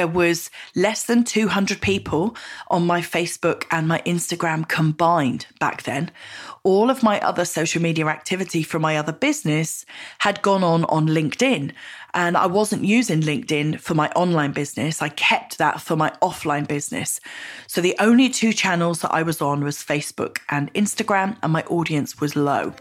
there was less than 200 people on my Facebook and my Instagram combined back then. All of my other social media activity from my other business had gone on on LinkedIn. And I wasn't using LinkedIn for my online business. I kept that for my offline business. So the only two channels that I was on was Facebook and Instagram, and my audience was low.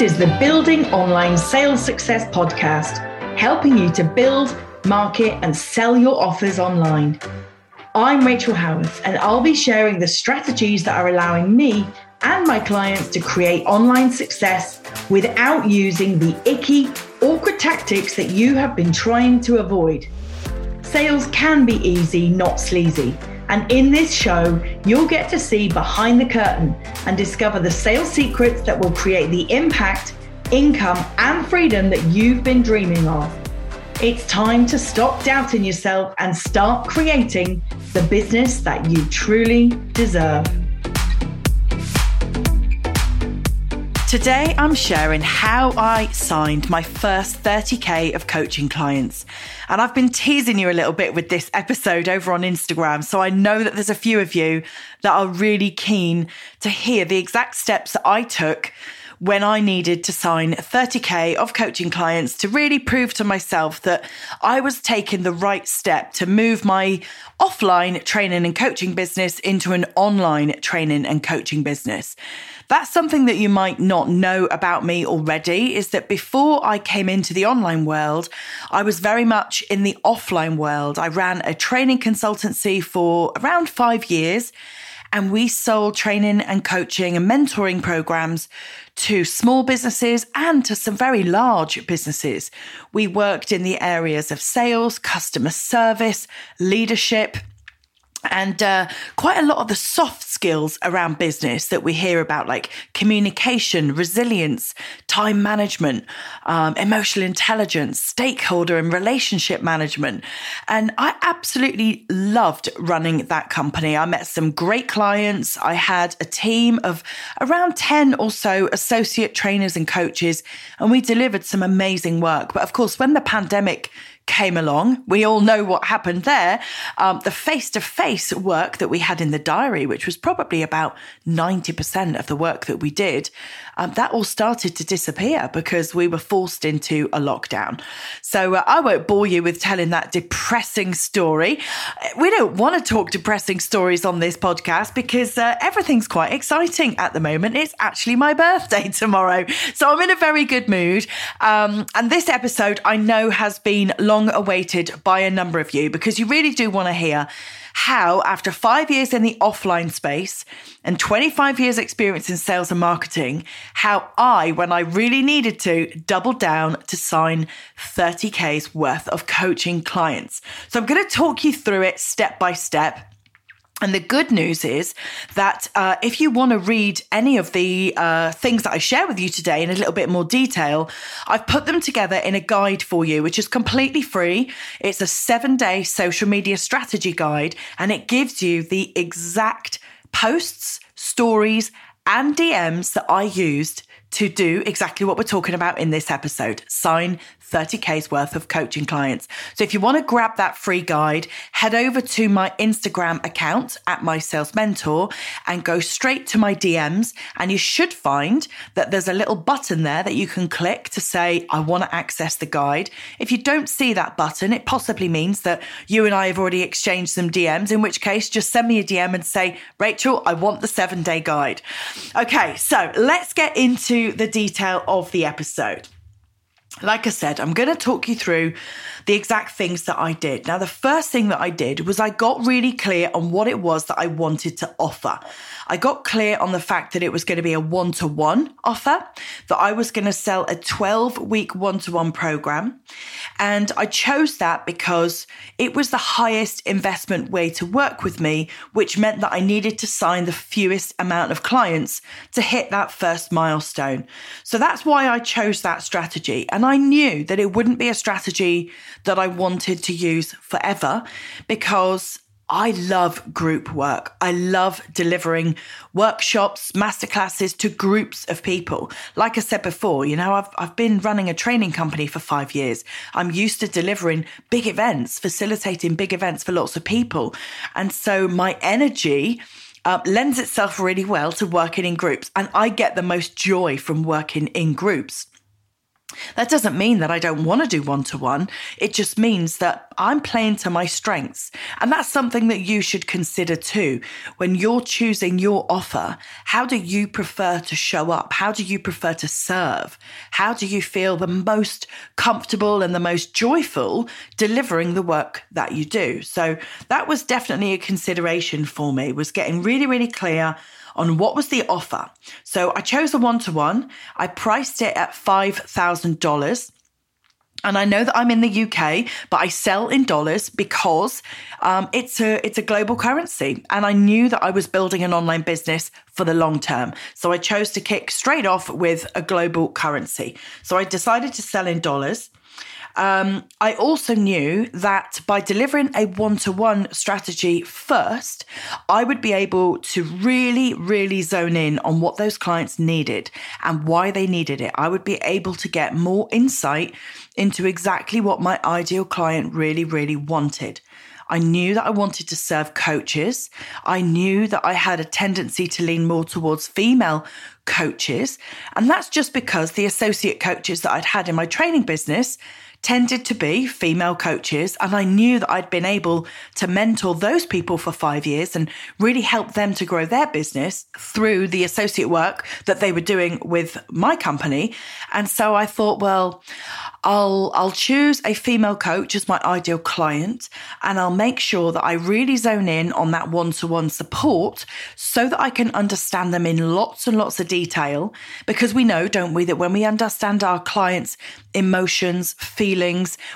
This is the Building Online Sales Success podcast, helping you to build, market, and sell your offers online. I'm Rachel Howarth, and I'll be sharing the strategies that are allowing me and my clients to create online success without using the icky, awkward tactics that you have been trying to avoid. Sales can be easy, not sleazy. And in this show, you'll get to see behind the curtain and discover the sales secrets that will create the impact, income, and freedom that you've been dreaming of. It's time to stop doubting yourself and start creating the business that you truly deserve. Today, I'm sharing how I signed my first 30K of coaching clients. And I've been teasing you a little bit with this episode over on Instagram. So I know that there's a few of you that are really keen to hear the exact steps that I took when I needed to sign 30K of coaching clients to really prove to myself that I was taking the right step to move my offline training and coaching business into an online training and coaching business. That's something that you might not know about me already is that before I came into the online world, I was very much in the offline world. I ran a training consultancy for around five years and we sold training and coaching and mentoring programs to small businesses and to some very large businesses. We worked in the areas of sales, customer service, leadership, and uh, quite a lot of the soft skills around business that we hear about, like communication, resilience, time management, um, emotional intelligence, stakeholder and relationship management. And I absolutely loved running that company. I met some great clients. I had a team of around 10 or so associate trainers and coaches, and we delivered some amazing work. But of course, when the pandemic came along. We all know what happened there. Um, the face to face work that we had in the diary, which was probably about 90% of the work that we did, um, that all started to disappear because we were forced into a lockdown. So uh, I won't bore you with telling that depressing story. We don't want to talk depressing stories on this podcast because uh, everything's quite exciting at the moment. It's actually my birthday tomorrow. So I'm in a very good mood. Um, and this episode I know has been long long awaited by a number of you because you really do want to hear how, after five years in the offline space and 25 years experience in sales and marketing, how I, when I really needed to, doubled down to sign 30K's worth of coaching clients. So I'm going to talk you through it step by step. And the good news is that uh, if you want to read any of the uh, things that I share with you today in a little bit more detail, I've put them together in a guide for you, which is completely free. It's a seven day social media strategy guide, and it gives you the exact posts, stories, and DMs that I used to do exactly what we're talking about in this episode sign 30K's worth of coaching clients. So if you want to grab that free guide, head over to my Instagram account at my sales mentor and go straight to my DMs. And you should find that there's a little button there that you can click to say, I want to access the guide. If you don't see that button, it possibly means that you and I have already exchanged some DMs, in which case just send me a DM and say, Rachel, I want the seven day guide. Okay, so let's get into the detail of the episode like I said, I'm going to talk you through the exact things that I did. Now, the first thing that I did was I got really clear on what it was that I wanted to offer. I got clear on the fact that it was going to be a one to one offer, that I was going to sell a 12 week one to one program. And I chose that because it was the highest investment way to work with me, which meant that I needed to sign the fewest amount of clients to hit that first milestone. So that's why I chose that strategy. And I knew that it wouldn't be a strategy that I wanted to use forever because I love group work. I love delivering workshops, masterclasses to groups of people. Like I said before, you know, I've, I've been running a training company for five years. I'm used to delivering big events, facilitating big events for lots of people. And so my energy uh, lends itself really well to working in groups. And I get the most joy from working in groups. That doesn't mean that I don't want to do one to one. It just means that I'm playing to my strengths. And that's something that you should consider too. When you're choosing your offer, how do you prefer to show up? How do you prefer to serve? How do you feel the most comfortable and the most joyful delivering the work that you do? So that was definitely a consideration for me, was getting really, really clear on what was the offer. So I chose a one to one. I priced it at $5,000. And I know that I'm in the UK, but I sell in dollars because um, it's a it's a global currency, and I knew that I was building an online business for the long term. So I chose to kick straight off with a global currency. So I decided to sell in dollars. Um, I also knew that by delivering a one to one strategy first, I would be able to really, really zone in on what those clients needed and why they needed it. I would be able to get more insight into exactly what my ideal client really, really wanted. I knew that I wanted to serve coaches. I knew that I had a tendency to lean more towards female coaches. And that's just because the associate coaches that I'd had in my training business tended to be female coaches. And I knew that I'd been able to mentor those people for five years and really help them to grow their business through the associate work that they were doing with my company. And so I thought, well, I'll I'll choose a female coach as my ideal client and I'll make sure that I really zone in on that one-to-one support so that I can understand them in lots and lots of detail because we know don't we that when we understand our clients emotions feelings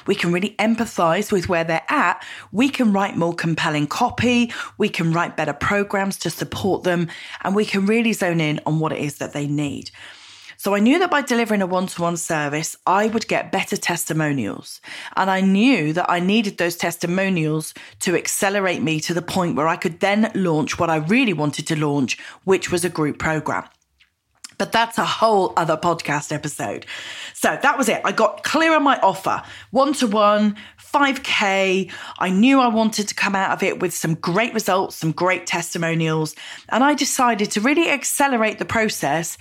we can really empathize with where they're at. We can write more compelling copy. We can write better programs to support them. And we can really zone in on what it is that they need. So I knew that by delivering a one to one service, I would get better testimonials. And I knew that I needed those testimonials to accelerate me to the point where I could then launch what I really wanted to launch, which was a group program. But that's a whole other podcast episode. So that was it. I got clear on my offer one to one, 5K. I knew I wanted to come out of it with some great results, some great testimonials. And I decided to really accelerate the process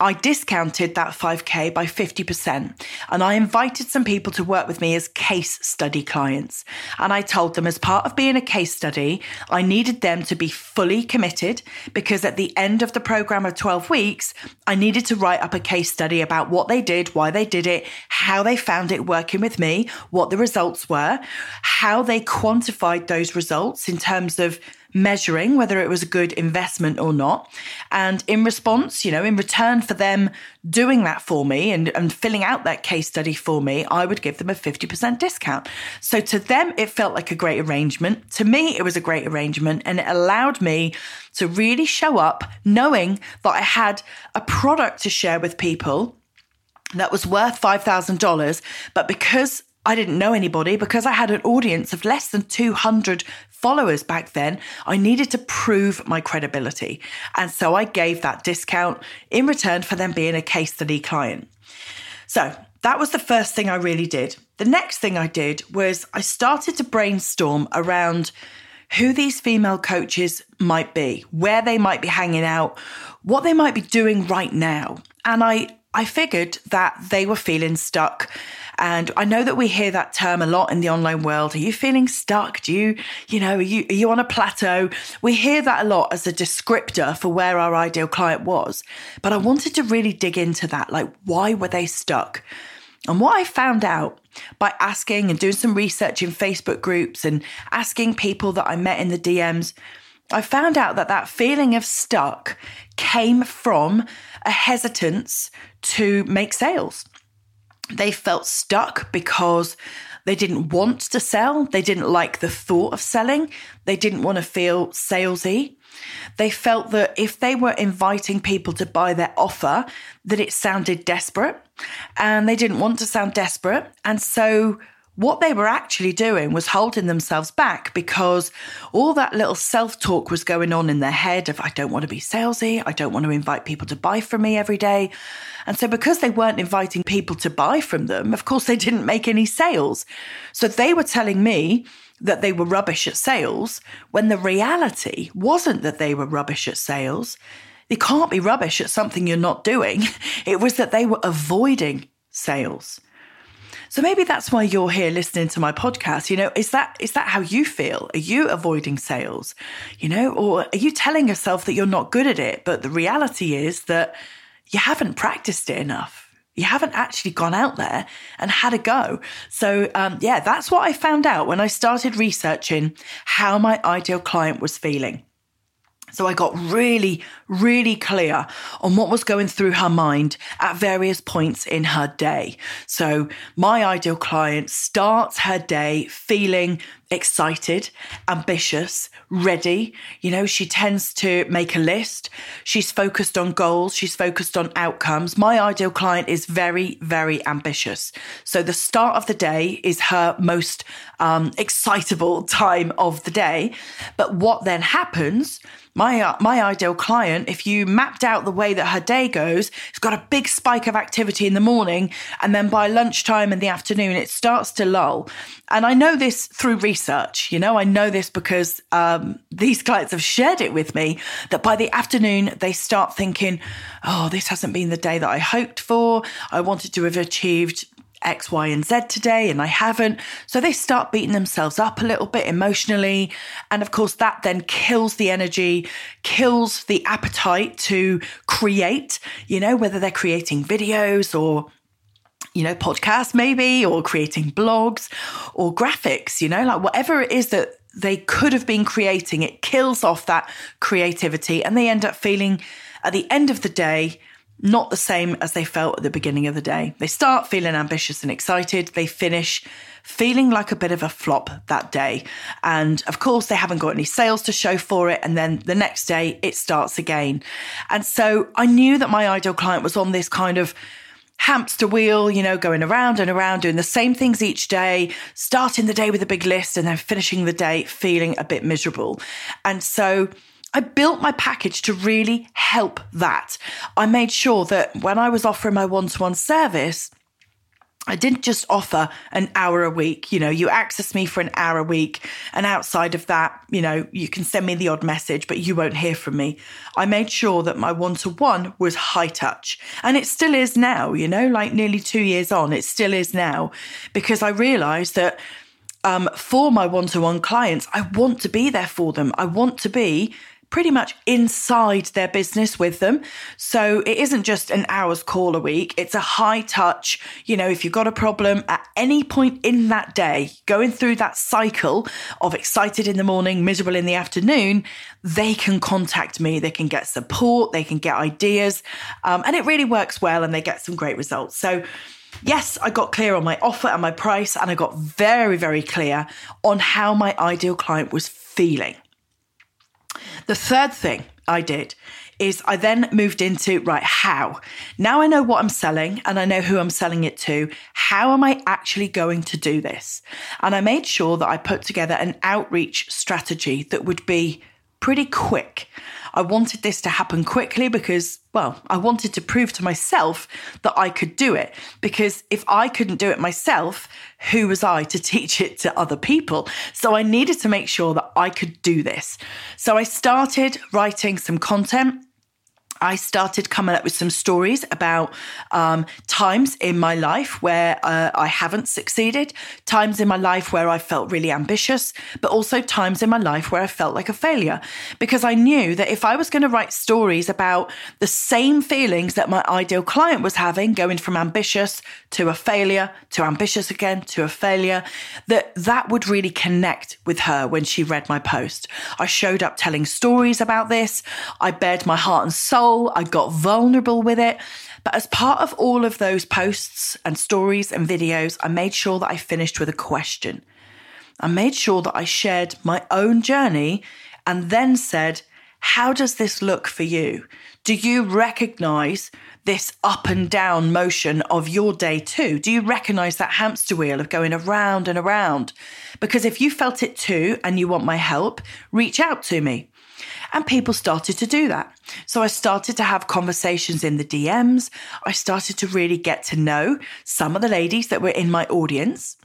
I discounted that 5K by 50%. And I invited some people to work with me as case study clients. And I told them, as part of being a case study, I needed them to be fully committed because at the end of the program of 12 weeks, I needed to write up a case study about what they did, why they did it, how they found it working with me, what the results were, how they quantified those results in terms of measuring whether it was a good investment or not. And in response, you know, in return for them doing that for me and, and filling out that case study for me, I would give them a 50% discount. So to them, it felt like a great arrangement. To me, it was a great arrangement and it allowed me to really show up knowing that I had a product to share with people that was worth $5,000. But because I didn't know anybody because I had an audience of less than 200 followers back then, I needed to prove my credibility. And so I gave that discount in return for them being a case study client. So that was the first thing I really did. The next thing I did was I started to brainstorm around who these female coaches might be, where they might be hanging out, what they might be doing right now. And I I figured that they were feeling stuck and I know that we hear that term a lot in the online world. Are you feeling stuck? Do you, you know, are you, are you on a plateau? We hear that a lot as a descriptor for where our ideal client was. But I wanted to really dig into that. Like, why were they stuck? And what I found out by asking and doing some research in Facebook groups and asking people that I met in the DMs, I found out that that feeling of stuck came from a hesitance to make sales. They felt stuck because they didn't want to sell. They didn't like the thought of selling. They didn't want to feel salesy. They felt that if they were inviting people to buy their offer, that it sounded desperate and they didn't want to sound desperate. And so what they were actually doing was holding themselves back because all that little self talk was going on in their head of, I don't want to be salesy. I don't want to invite people to buy from me every day. And so, because they weren't inviting people to buy from them, of course, they didn't make any sales. So, they were telling me that they were rubbish at sales when the reality wasn't that they were rubbish at sales. You can't be rubbish at something you're not doing. It was that they were avoiding sales. So maybe that's why you're here listening to my podcast. You know, is that is that how you feel? Are you avoiding sales? You know, or are you telling yourself that you're not good at it, but the reality is that you haven't practiced it enough. You haven't actually gone out there and had a go. So, um, yeah, that's what I found out when I started researching how my ideal client was feeling. So I got really, really clear on what was going through her mind at various points in her day. So my ideal client starts her day feeling excited, ambitious, ready. You know, she tends to make a list. She's focused on goals. She's focused on outcomes. My ideal client is very, very ambitious. So the start of the day is her most um, excitable time of the day. But what then happens my uh, my ideal client, if you mapped out the way that her day goes, it's got a big spike of activity in the morning, and then by lunchtime in the afternoon, it starts to lull. And I know this through research. You know, I know this because um, these clients have shared it with me that by the afternoon they start thinking, "Oh, this hasn't been the day that I hoped for. I wanted to have achieved X, Y, and Z today, and I haven't. So they start beating themselves up a little bit emotionally. And of course, that then kills the energy, kills the appetite to create, you know, whether they're creating videos or you know, podcasts maybe, or creating blogs or graphics, you know, like whatever it is that they could have been creating, it kills off that creativity and they end up feeling at the end of the day not the same as they felt at the beginning of the day. They start feeling ambitious and excited, they finish feeling like a bit of a flop that day. And of course, they haven't got any sales to show for it. And then the next day, it starts again. And so I knew that my ideal client was on this kind of hamster wheel, you know, going around and around, doing the same things each day, starting the day with a big list and then finishing the day feeling a bit miserable. And so I built my package to really help that. I made sure that when I was offering my one to one service, I didn't just offer an hour a week. You know, you access me for an hour a week. And outside of that, you know, you can send me the odd message, but you won't hear from me. I made sure that my one to one was high touch. And it still is now, you know, like nearly two years on, it still is now because I realized that um, for my one to one clients, I want to be there for them. I want to be pretty much inside their business with them. So it isn't just an hour's call a week, it's a high touch. You know, if you've got a problem at any point in that day, going through that cycle of excited in the morning, miserable in the afternoon, they can contact me. They can get support, they can get ideas, um, and it really works well and they get some great results. So, Yes, I got clear on my offer and my price, and I got very, very clear on how my ideal client was feeling. The third thing I did is I then moved into right, how? Now I know what I'm selling and I know who I'm selling it to. How am I actually going to do this? And I made sure that I put together an outreach strategy that would be pretty quick. I wanted this to happen quickly because, well, I wanted to prove to myself that I could do it. Because if I couldn't do it myself, who was I to teach it to other people? So I needed to make sure that I could do this. So I started writing some content I started coming up with some stories about um, times in my life where uh, I haven't succeeded, times in my life where I felt really ambitious, but also times in my life where I felt like a failure. Because I knew that if I was going to write stories about the same feelings that my ideal client was having, going from ambitious to a failure, to ambitious again, to a failure, that that would really connect with her when she read my post. I showed up telling stories about this. I bared my heart and soul I got vulnerable with it. But as part of all of those posts and stories and videos, I made sure that I finished with a question. I made sure that I shared my own journey and then said, how does this look for you? Do you recognize this up and down motion of your day too? Do you recognize that hamster wheel of going around and around? Because if you felt it too and you want my help, reach out to me. And people started to do that. So I started to have conversations in the DMs. I started to really get to know some of the ladies that were in my audience.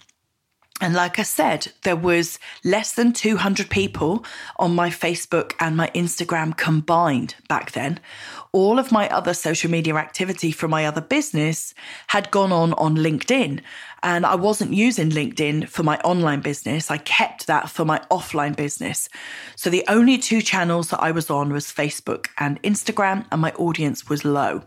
And like I said, there was less than 200 people on my Facebook and my Instagram combined back then. All of my other social media activity from my other business had gone on on LinkedIn. And I wasn't using LinkedIn for my online business. I kept that for my offline business. So the only two channels that I was on was Facebook and Instagram, and my audience was low.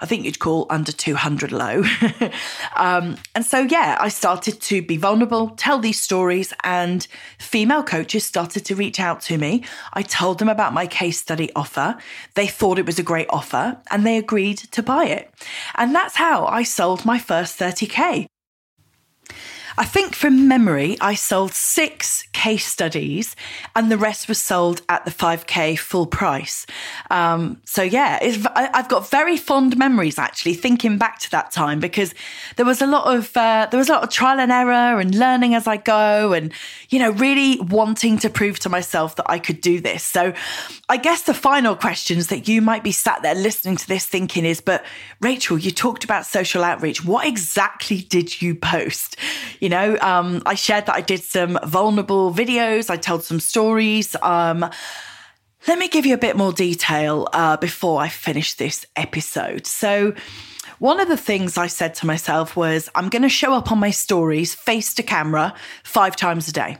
I think you'd call under 200 low. um, and so, yeah, I started to be vulnerable, tell these stories, and female coaches started to reach out to me. I told them about my case study offer. They thought it was a great offer and they agreed to buy it. And that's how I sold my first 30K. I think from memory, I sold six case studies and the rest was sold at the 5K full price. Um, so, yeah, I, have got very fond memories actually thinking back to that time because there was a lot of, uh, there was a lot of trial and error and learning as I go and, you know, really wanting to prove to myself that I could do this. So, I guess the final questions that you might be sat there listening to this thinking is, but Rachel, you talked about social outreach. What exactly did you post? You know, um, I shared that I did some vulnerable videos, I told some stories. Um, let me give you a bit more detail uh, before I finish this episode. So, one of the things I said to myself was, I'm going to show up on my stories face to camera five times a day.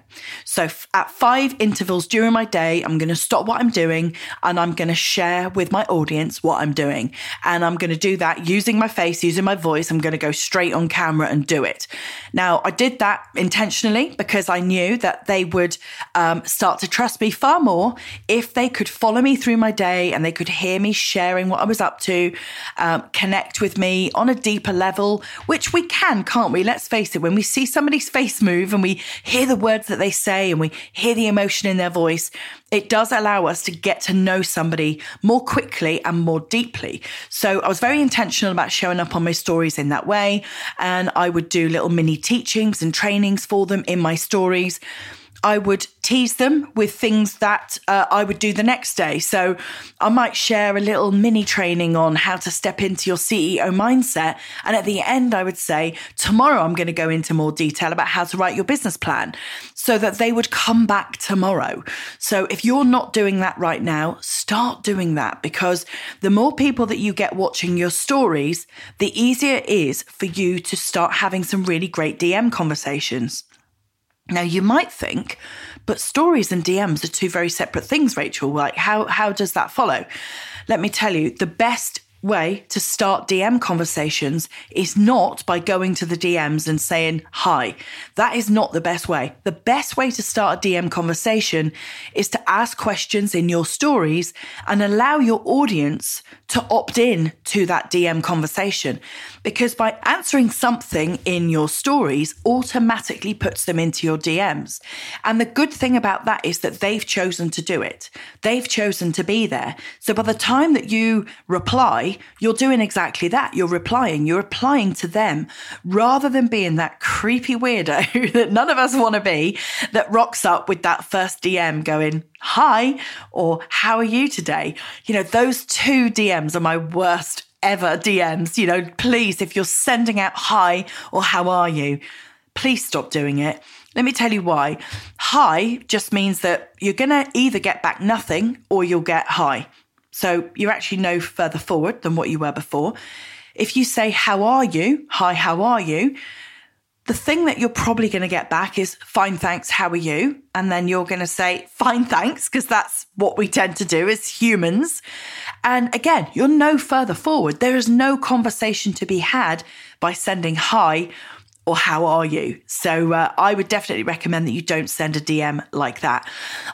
So f- at five intervals during my day, I'm going to stop what I'm doing and I'm going to share with my audience what I'm doing. And I'm going to do that using my face, using my voice. I'm going to go straight on camera and do it. Now, I did that intentionally because I knew that they would um, start to trust me far more if they could follow me through my day and they could hear me sharing what I was up to, um, connect with me me on a deeper level, which we can, can't we? Let's face it, when we see somebody's face move and we hear the words that they say and we hear the emotion in their voice, it does allow us to get to know somebody more quickly and more deeply. So I was very intentional about showing up on my stories in that way. And I would do little mini teachings and trainings for them in my stories. I would tease them with things that uh, I would do the next day. So I might share a little mini training on how to step into your CEO mindset. And at the end, I would say, tomorrow I'm going to go into more detail about how to write your business plan so that they would come back tomorrow. So if you're not doing that right now, start doing that because the more people that you get watching your stories, the easier it is for you to start having some really great DM conversations. Now you might think, but stories and DMs are two very separate things, Rachel. Like how how does that follow? Let me tell you, the best way to start DM conversations is not by going to the DMs and saying hi. That is not the best way. The best way to start a DM conversation is to ask questions in your stories and allow your audience to opt in to that DM conversation. Because by answering something in your stories automatically puts them into your DMs. And the good thing about that is that they've chosen to do it. They've chosen to be there. So by the time that you reply, you're doing exactly that. You're replying. You're replying to them rather than being that creepy weirdo that none of us want to be that rocks up with that first DM going, hi, or how are you today? You know, those two DMs are my worst ever DMs. You know, please, if you're sending out hi or how are you, please stop doing it. Let me tell you why. Hi just means that you're going to either get back nothing or you'll get hi. So you're actually no further forward than what you were before. If you say, How are you? Hi, how are you? The thing that you're probably going to get back is, Fine, thanks, how are you? And then you're going to say, Fine, thanks, because that's what we tend to do as humans. And again, you're no further forward. There is no conversation to be had by sending hi or how are you? So uh, I would definitely recommend that you don't send a DM like that.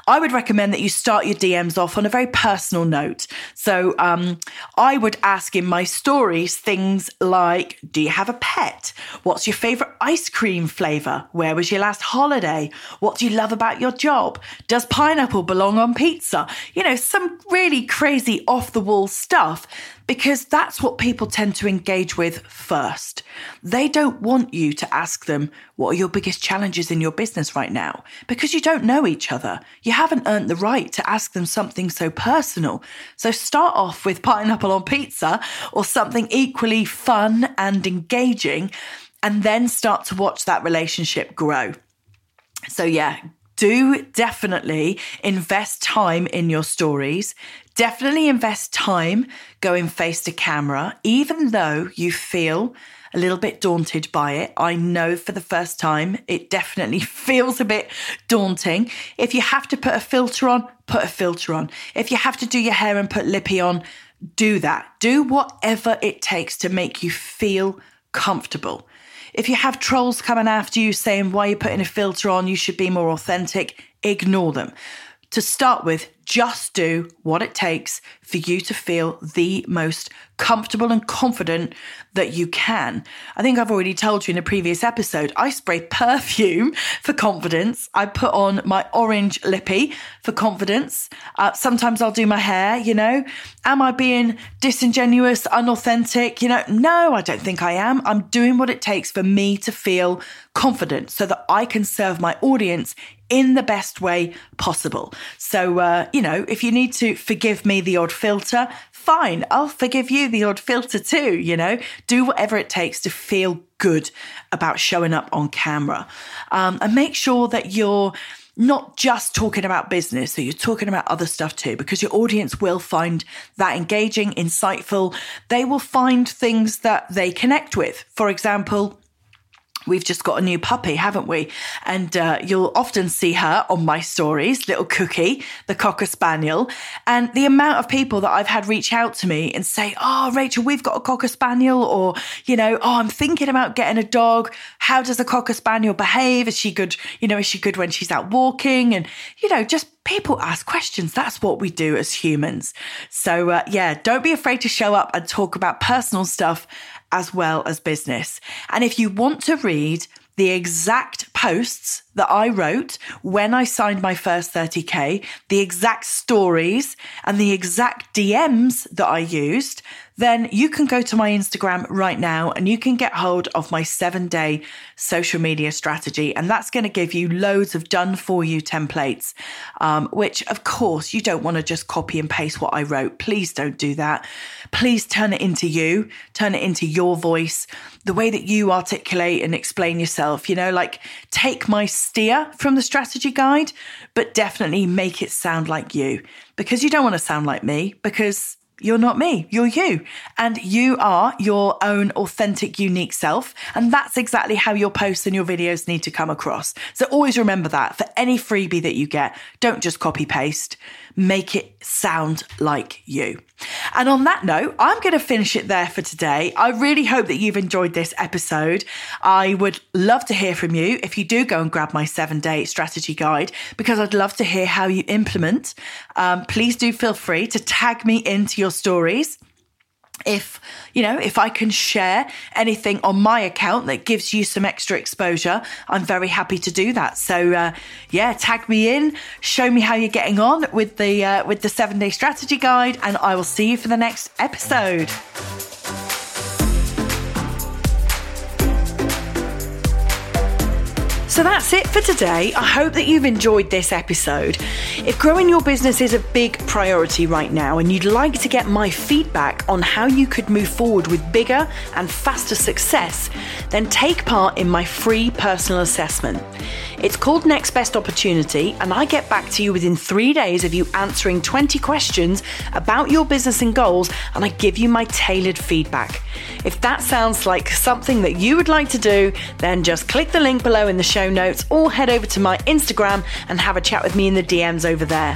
I would recommend that you start your DMs off on a very personal note. So um, I would ask in my stories things like Do you have a pet? What's your favorite ice cream flavor? Where was your last holiday? What do you love about your job? Does pineapple belong on pizza? You know, some really crazy off the wall stuff because that's what people tend to engage with first. They don't want you to ask them, What are your biggest challenges in your business right now? Because you don't know each other. You haven't earned the right to ask them something so personal. So start off with pineapple on pizza or something equally fun and engaging, and then start to watch that relationship grow. So, yeah, do definitely invest time in your stories. Definitely invest time going face to camera, even though you feel a little bit daunted by it. I know for the first time, it definitely feels a bit daunting. If you have to put a filter on, put a filter on. If you have to do your hair and put lippy on, do that. Do whatever it takes to make you feel comfortable. If you have trolls coming after you saying why are you're putting a filter on, you should be more authentic, ignore them. To start with, just do what it takes for you to feel the most comfortable and confident that you can. I think I've already told you in a previous episode, I spray perfume for confidence. I put on my orange lippy for confidence. Uh, sometimes I'll do my hair, you know. Am I being disingenuous, unauthentic? You know, no, I don't think I am. I'm doing what it takes for me to feel confident so that I can serve my audience in the best way possible. So, uh, you know, if you need to forgive me the odd filter, fine, I'll forgive you the odd filter too, you know, do whatever it takes to feel good about showing up on camera. Um, and make sure that you're not just talking about business, so you're talking about other stuff too, because your audience will find that engaging, insightful. They will find things that they connect with. For example, We've just got a new puppy, haven't we? And uh, you'll often see her on my stories, little Cookie, the Cocker Spaniel. And the amount of people that I've had reach out to me and say, Oh, Rachel, we've got a Cocker Spaniel, or, you know, oh, I'm thinking about getting a dog. How does a Cocker Spaniel behave? Is she good? You know, is she good when she's out walking? And, you know, just people ask questions. That's what we do as humans. So, uh, yeah, don't be afraid to show up and talk about personal stuff as well as business. And if you want to read the exact posts that I wrote when I signed my first 30K, the exact stories and the exact DMs that I used, then you can go to my Instagram right now and you can get hold of my seven day social media strategy. And that's going to give you loads of done for you templates, um, which of course you don't want to just copy and paste what I wrote. Please don't do that. Please turn it into you, turn it into your voice, the way that you articulate and explain yourself. You know, like take my steer from the strategy guide, but definitely make it sound like you. Because you don't want to sound like me because you're not me, you're you. And you are your own authentic, unique self. And that's exactly how your posts and your videos need to come across. So always remember that for any freebie that you get, don't just copy paste make it sound like you. And on that note, I'm going to finish it there for today. I really hope that you've enjoyed this episode. I would love to hear from you if you do go and grab my seven day strategy guide, because I'd love to hear how you implement. Um, please do feel free to tag me into your stories. If you know if i can share anything on my account that gives you some extra exposure i'm very happy to do that. So uh, yeah tag me in show me how you're getting on with the uh, with the seven day strategy guide and i will see you for the next episode So that's it for today. I hope that you've enjoyed this episode. If growing your business is a big priority right now and you'd like to get my feedback on how you could move forward with bigger and faster success, then take part in my free personal assessment. It's called Next Best Opportunity, and I get back to you within three days of you answering 20 questions about your business and goals, and I give you my tailored feedback. If that sounds like something that you would like to do, then just click the link below in the show notes or head over to my Instagram and have a chat with me in the DMs over there.